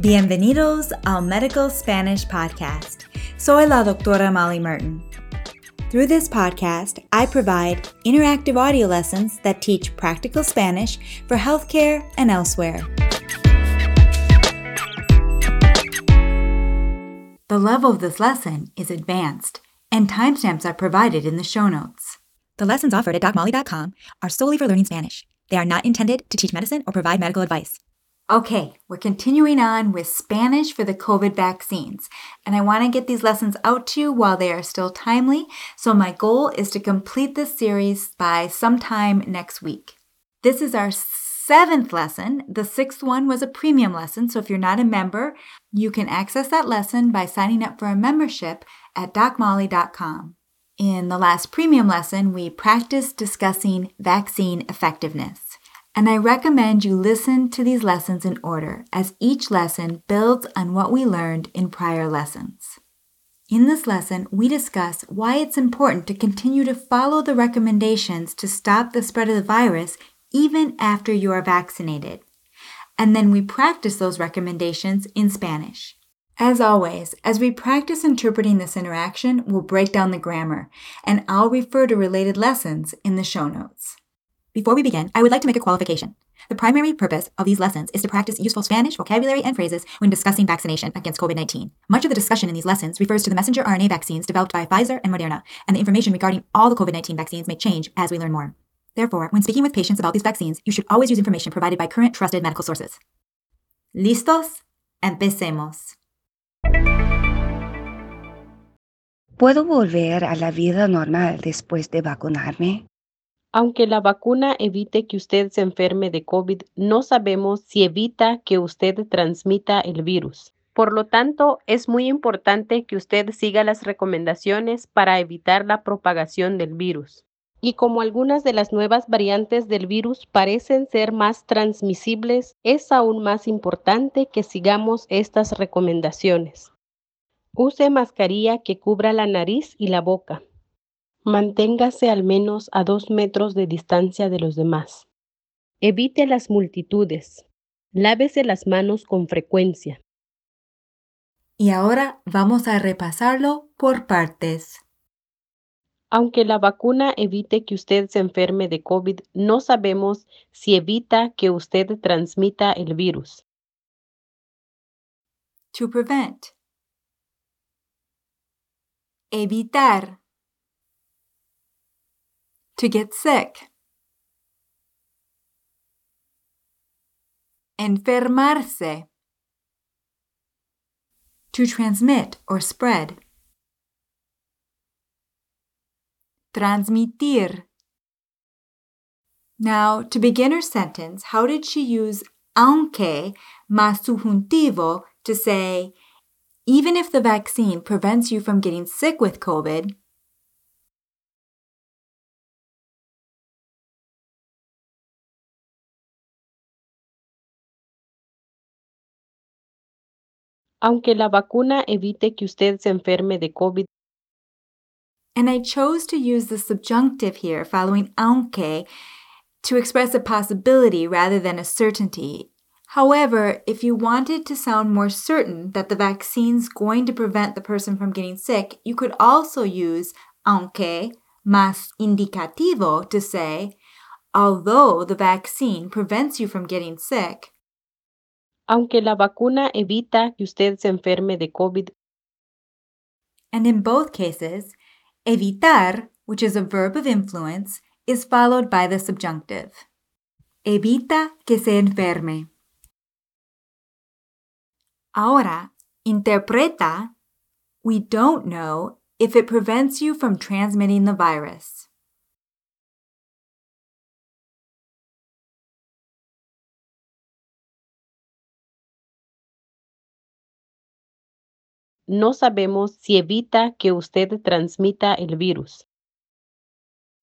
Bienvenidos al Medical Spanish Podcast. Soy la doctora Molly Martin. Through this podcast, I provide interactive audio lessons that teach practical Spanish for healthcare and elsewhere. The level of this lesson is advanced, and timestamps are provided in the show notes. The lessons offered at DocMolly.com are solely for learning Spanish. They are not intended to teach medicine or provide medical advice. Okay, we're continuing on with Spanish for the COVID vaccines, and I want to get these lessons out to you while they are still timely. So, my goal is to complete this series by sometime next week. This is our seventh lesson. The sixth one was a premium lesson, so if you're not a member, you can access that lesson by signing up for a membership at docmolly.com. In the last premium lesson, we practiced discussing vaccine effectiveness. And I recommend you listen to these lessons in order, as each lesson builds on what we learned in prior lessons. In this lesson, we discuss why it's important to continue to follow the recommendations to stop the spread of the virus even after you are vaccinated. And then we practice those recommendations in Spanish. As always, as we practice interpreting this interaction, we'll break down the grammar, and I'll refer to related lessons in the show notes. Before we begin, I would like to make a qualification. The primary purpose of these lessons is to practice useful Spanish vocabulary and phrases when discussing vaccination against COVID 19. Much of the discussion in these lessons refers to the messenger RNA vaccines developed by Pfizer and Moderna, and the information regarding all the COVID 19 vaccines may change as we learn more. Therefore, when speaking with patients about these vaccines, you should always use information provided by current trusted medical sources. ¿Listos? Empecemos. ¿Puedo volver a la vida normal después de vacunarme? Aunque la vacuna evite que usted se enferme de COVID, no sabemos si evita que usted transmita el virus. Por lo tanto, es muy importante que usted siga las recomendaciones para evitar la propagación del virus. Y como algunas de las nuevas variantes del virus parecen ser más transmisibles, es aún más importante que sigamos estas recomendaciones. Use mascarilla que cubra la nariz y la boca. Manténgase al menos a dos metros de distancia de los demás. Evite las multitudes. Lávese las manos con frecuencia. Y ahora vamos a repasarlo por partes. Aunque la vacuna evite que usted se enferme de COVID, no sabemos si evita que usted transmita el virus. To prevent. Evitar. To get sick. Enfermarse. To transmit or spread. Transmitir. Now, to begin her sentence, how did she use aunque más subjuntivo to say, even if the vaccine prevents you from getting sick with COVID, aunque la vacuna evite que usted se enferme de COVID. And I chose to use the subjunctive here following aunque to express a possibility rather than a certainty. However, if you wanted to sound more certain that the vaccine's going to prevent the person from getting sick, you could also use aunque más indicativo to say, although the vaccine prevents you from getting sick, aunque la vacuna evita que usted se enferme de COVID. And in both cases, evitar, which is a verb of influence, is followed by the subjunctive. Evita que se enferme. Ahora, interpreta, we don't know if it prevents you from transmitting the virus. No sabemos si evita que usted transmita el virus.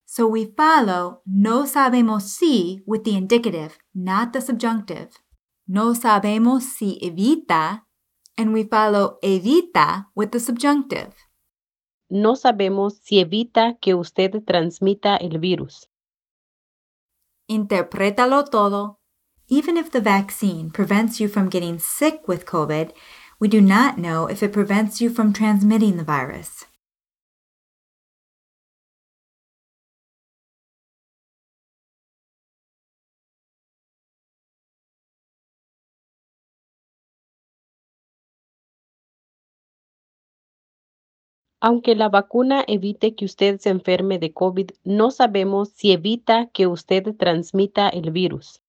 So we follow no sabemos si with the indicative, not the subjunctive. No sabemos si evita, and we follow evita with the subjunctive. No sabemos si evita que usted transmita el virus. Interprétalo todo Even if the vaccine prevents you from getting sick with COVID, we do not know if it prevents you from transmitting the virus. Aunque la vacuna evite que usted se enferme de COVID, no sabemos si evita que usted transmita el virus.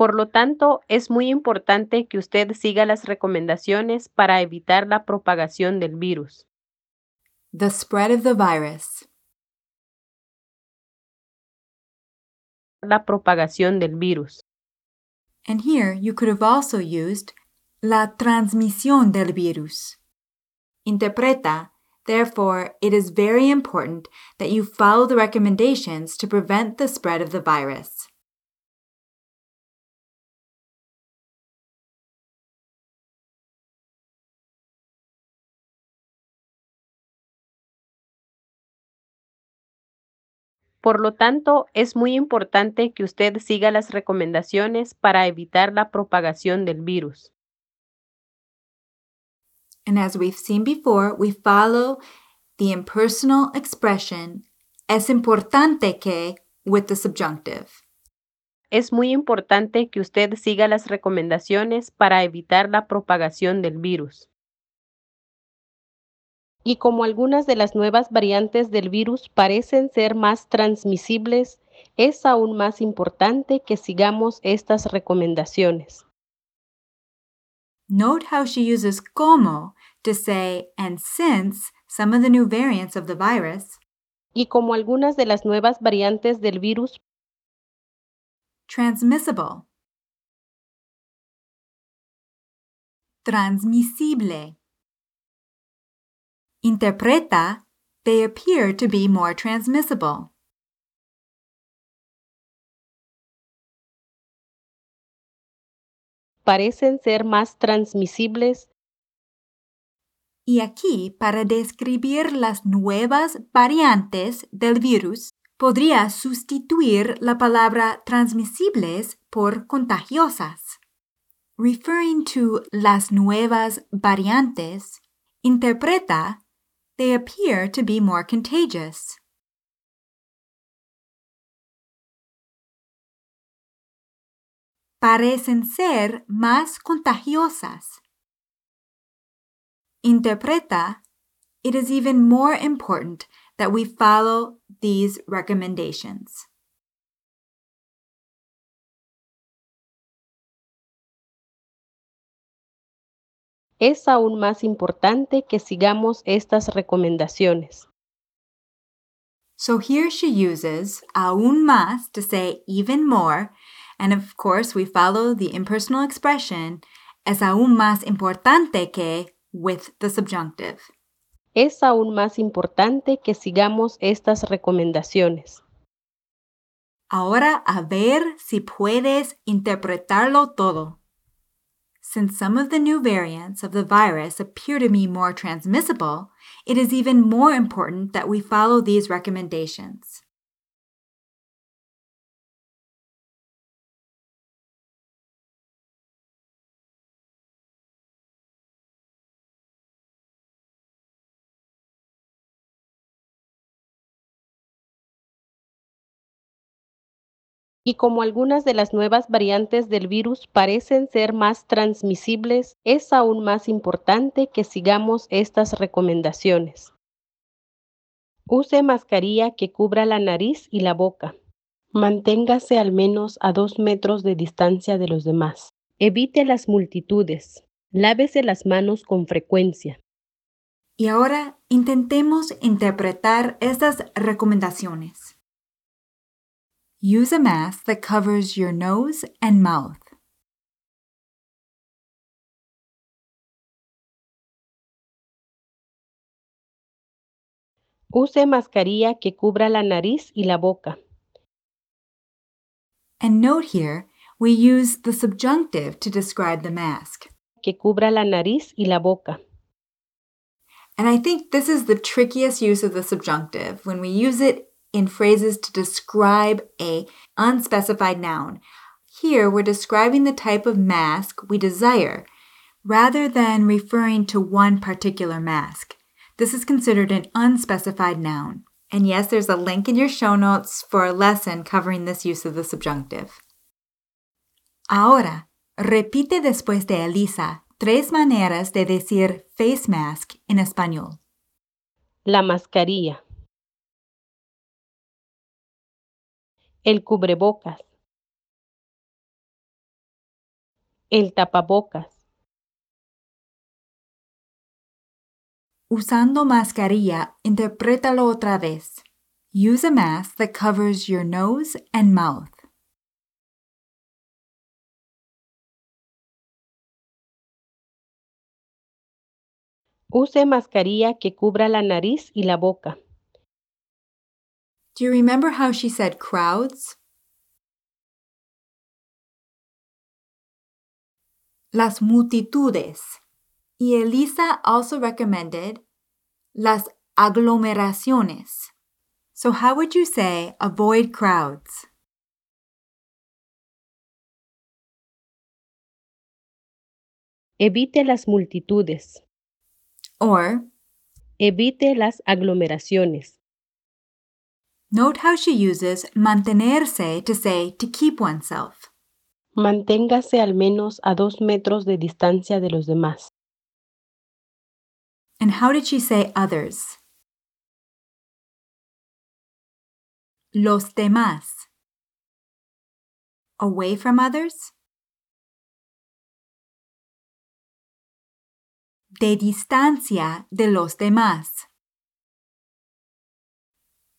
Por lo tanto, es muy importante que usted siga las recomendaciones para evitar la propagación del virus. The spread of the virus. La propagación del virus. And here you could have also used la transmisión del virus. Interpreta, therefore, it is very important that you follow the recommendations to prevent the spread of the virus. Por lo tanto, es muy importante que usted siga las recomendaciones para evitar la propagación del virus. And as we've seen before, we follow the impersonal expression es importante que with the subjunctive. Es muy importante que usted siga las recomendaciones para evitar la propagación del virus. Y como algunas de las nuevas variantes del virus parecen ser más transmisibles, es aún más importante que sigamos estas recomendaciones. Note how she uses como to say, and since some of the new variants of the virus, Y como algunas de las nuevas variantes del virus transmissible, transmisible, interpreta, they appear to be more transmissible. parecen ser más transmisibles Y aquí, para describir las nuevas variantes del virus, podría sustituir la palabra transmisibles por contagiosas. Referring to las nuevas variantes, interpreta, they appear to be more contagious. Parecen ser más contagiosas. Interpreta, it is even more important that we follow these recommendations. Es aún más importante que sigamos estas recomendaciones. So here she uses aún más to say even more, and of course we follow the impersonal expression es aún más importante que with the subjunctive. Es aún más importante que sigamos estas recomendaciones. Ahora a ver si puedes interpretarlo todo. Since some of the new variants of the virus appear to be more transmissible, it is even more important that we follow these recommendations. Y como algunas de las nuevas variantes del virus parecen ser más transmisibles, es aún más importante que sigamos estas recomendaciones. Use mascarilla que cubra la nariz y la boca. Manténgase al menos a dos metros de distancia de los demás. Evite las multitudes. Lávese las manos con frecuencia. Y ahora intentemos interpretar estas recomendaciones. Use a mask that covers your nose and mouth. Use mascarilla que cubra la nariz y la boca. And note here, we use the subjunctive to describe the mask. Que cubra la nariz y la boca. And I think this is the trickiest use of the subjunctive when we use it in phrases to describe a unspecified noun. Here, we're describing the type of mask we desire rather than referring to one particular mask. This is considered an unspecified noun. And yes, there's a link in your show notes for a lesson covering this use of the subjunctive. Ahora, repite después de Elisa tres maneras de decir face mask en español. La mascarilla. El cubrebocas. El tapabocas. Usando mascarilla, interprétalo otra vez. Use a mask that covers your nose and mouth. Use mascarilla que cubra la nariz y la boca. Do you remember how she said crowds? Las multitudes. Y Elisa also recommended las aglomeraciones. So, how would you say avoid crowds? Evite las multitudes. Or, Evite las aglomeraciones. Note how she uses mantenerse to say to keep oneself. Manténgase al menos a dos metros de distancia de los demás. And how did she say others? Los demás. Away from others? De distancia de los demás.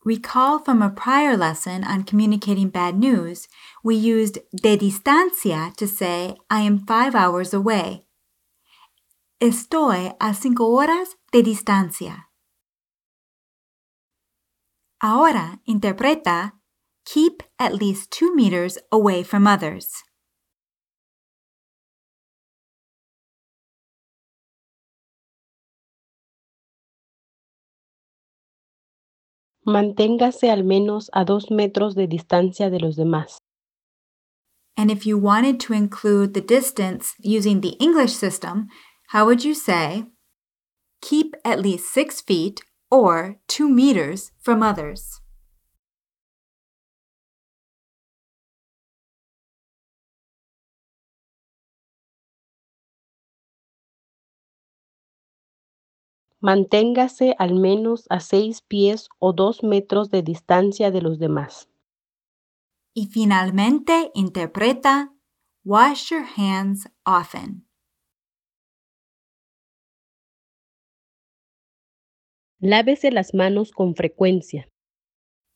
Recall from a prior lesson on communicating bad news, we used de distancia to say, I am five hours away. Estoy a cinco horas de distancia. Ahora interpreta keep at least two meters away from others. Manténgase al menos a dos metros de distancia de los demás. And if you wanted to include the distance using the English system, how would you say keep at least six feet or two meters from others? Manténgase al menos a seis pies o dos metros de distancia de los demás. Y finalmente interpreta wash your hands often. Lávese las manos con frecuencia.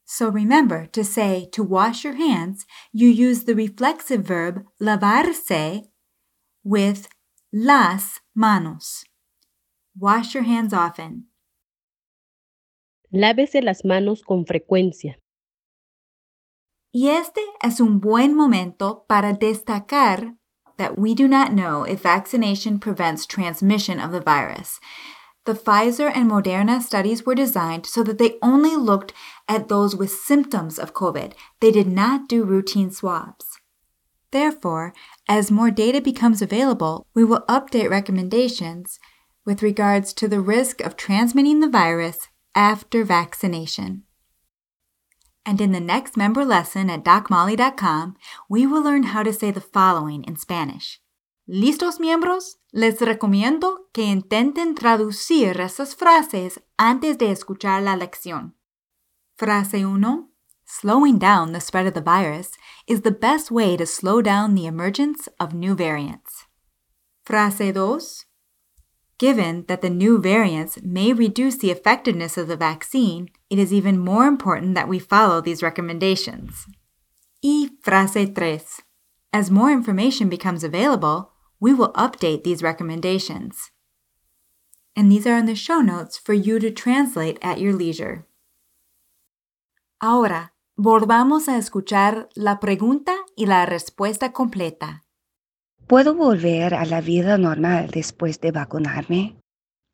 So remember to say to wash your hands, you use the reflexive verb lavarse with las manos. Wash your hands often. Lávese las manos con frecuencia. Y este es un buen momento para destacar that we do not know if vaccination prevents transmission of the virus. The Pfizer and Moderna studies were designed so that they only looked at those with symptoms of COVID. They did not do routine swabs. Therefore, as more data becomes available, we will update recommendations with regards to the risk of transmitting the virus after vaccination. And in the next member lesson at docmolly.com, we will learn how to say the following in Spanish. ¿Listos miembros? Les recomiendo que intenten traducir esas frases antes de escuchar la lección. Frase 1. Slowing down the spread of the virus is the best way to slow down the emergence of new variants. Frase 2. Given that the new variants may reduce the effectiveness of the vaccine, it is even more important that we follow these recommendations. Y frase 3. As more information becomes available, we will update these recommendations. And these are in the show notes for you to translate at your leisure. Ahora, volvamos a escuchar la pregunta y la respuesta completa. ¿Puedo volver a la vida normal después de vacunarme?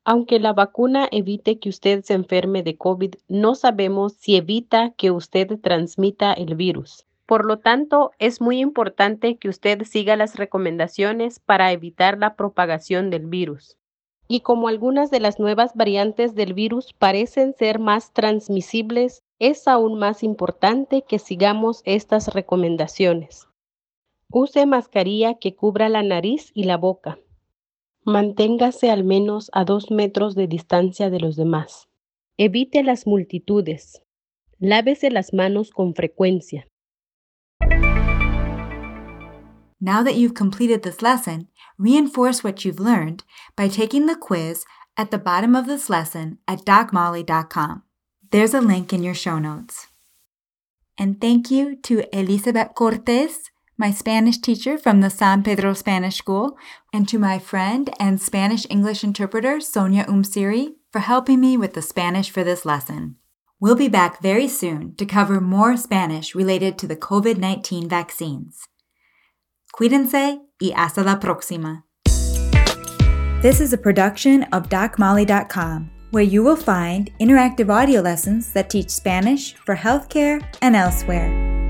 Aunque la vacuna evite que usted se enferme de COVID, no sabemos si evita que usted transmita el virus. Por lo tanto, es muy importante que usted siga las recomendaciones para evitar la propagación del virus. Y como algunas de las nuevas variantes del virus parecen ser más transmisibles, es aún más importante que sigamos estas recomendaciones. Use mascarilla que cubra la nariz y la boca. Manténgase al menos a dos metros de distancia de los demás. Evite las multitudes. Lávese las manos con frecuencia. Now that you've completed this lesson, reinforce what you've learned by taking the quiz at the bottom of this lesson at docmolly.com. There's a link in your show notes. And thank you to Elizabeth Cortes, my Spanish teacher from the San Pedro Spanish School, and to my friend and Spanish English interpreter, Sonia Umsiri, for helping me with the Spanish for this lesson. We'll be back very soon to cover more Spanish related to the COVID 19 vaccines. Cuídense y hasta la próxima. This is a production of DocMolly.com, where you will find interactive audio lessons that teach Spanish for healthcare and elsewhere.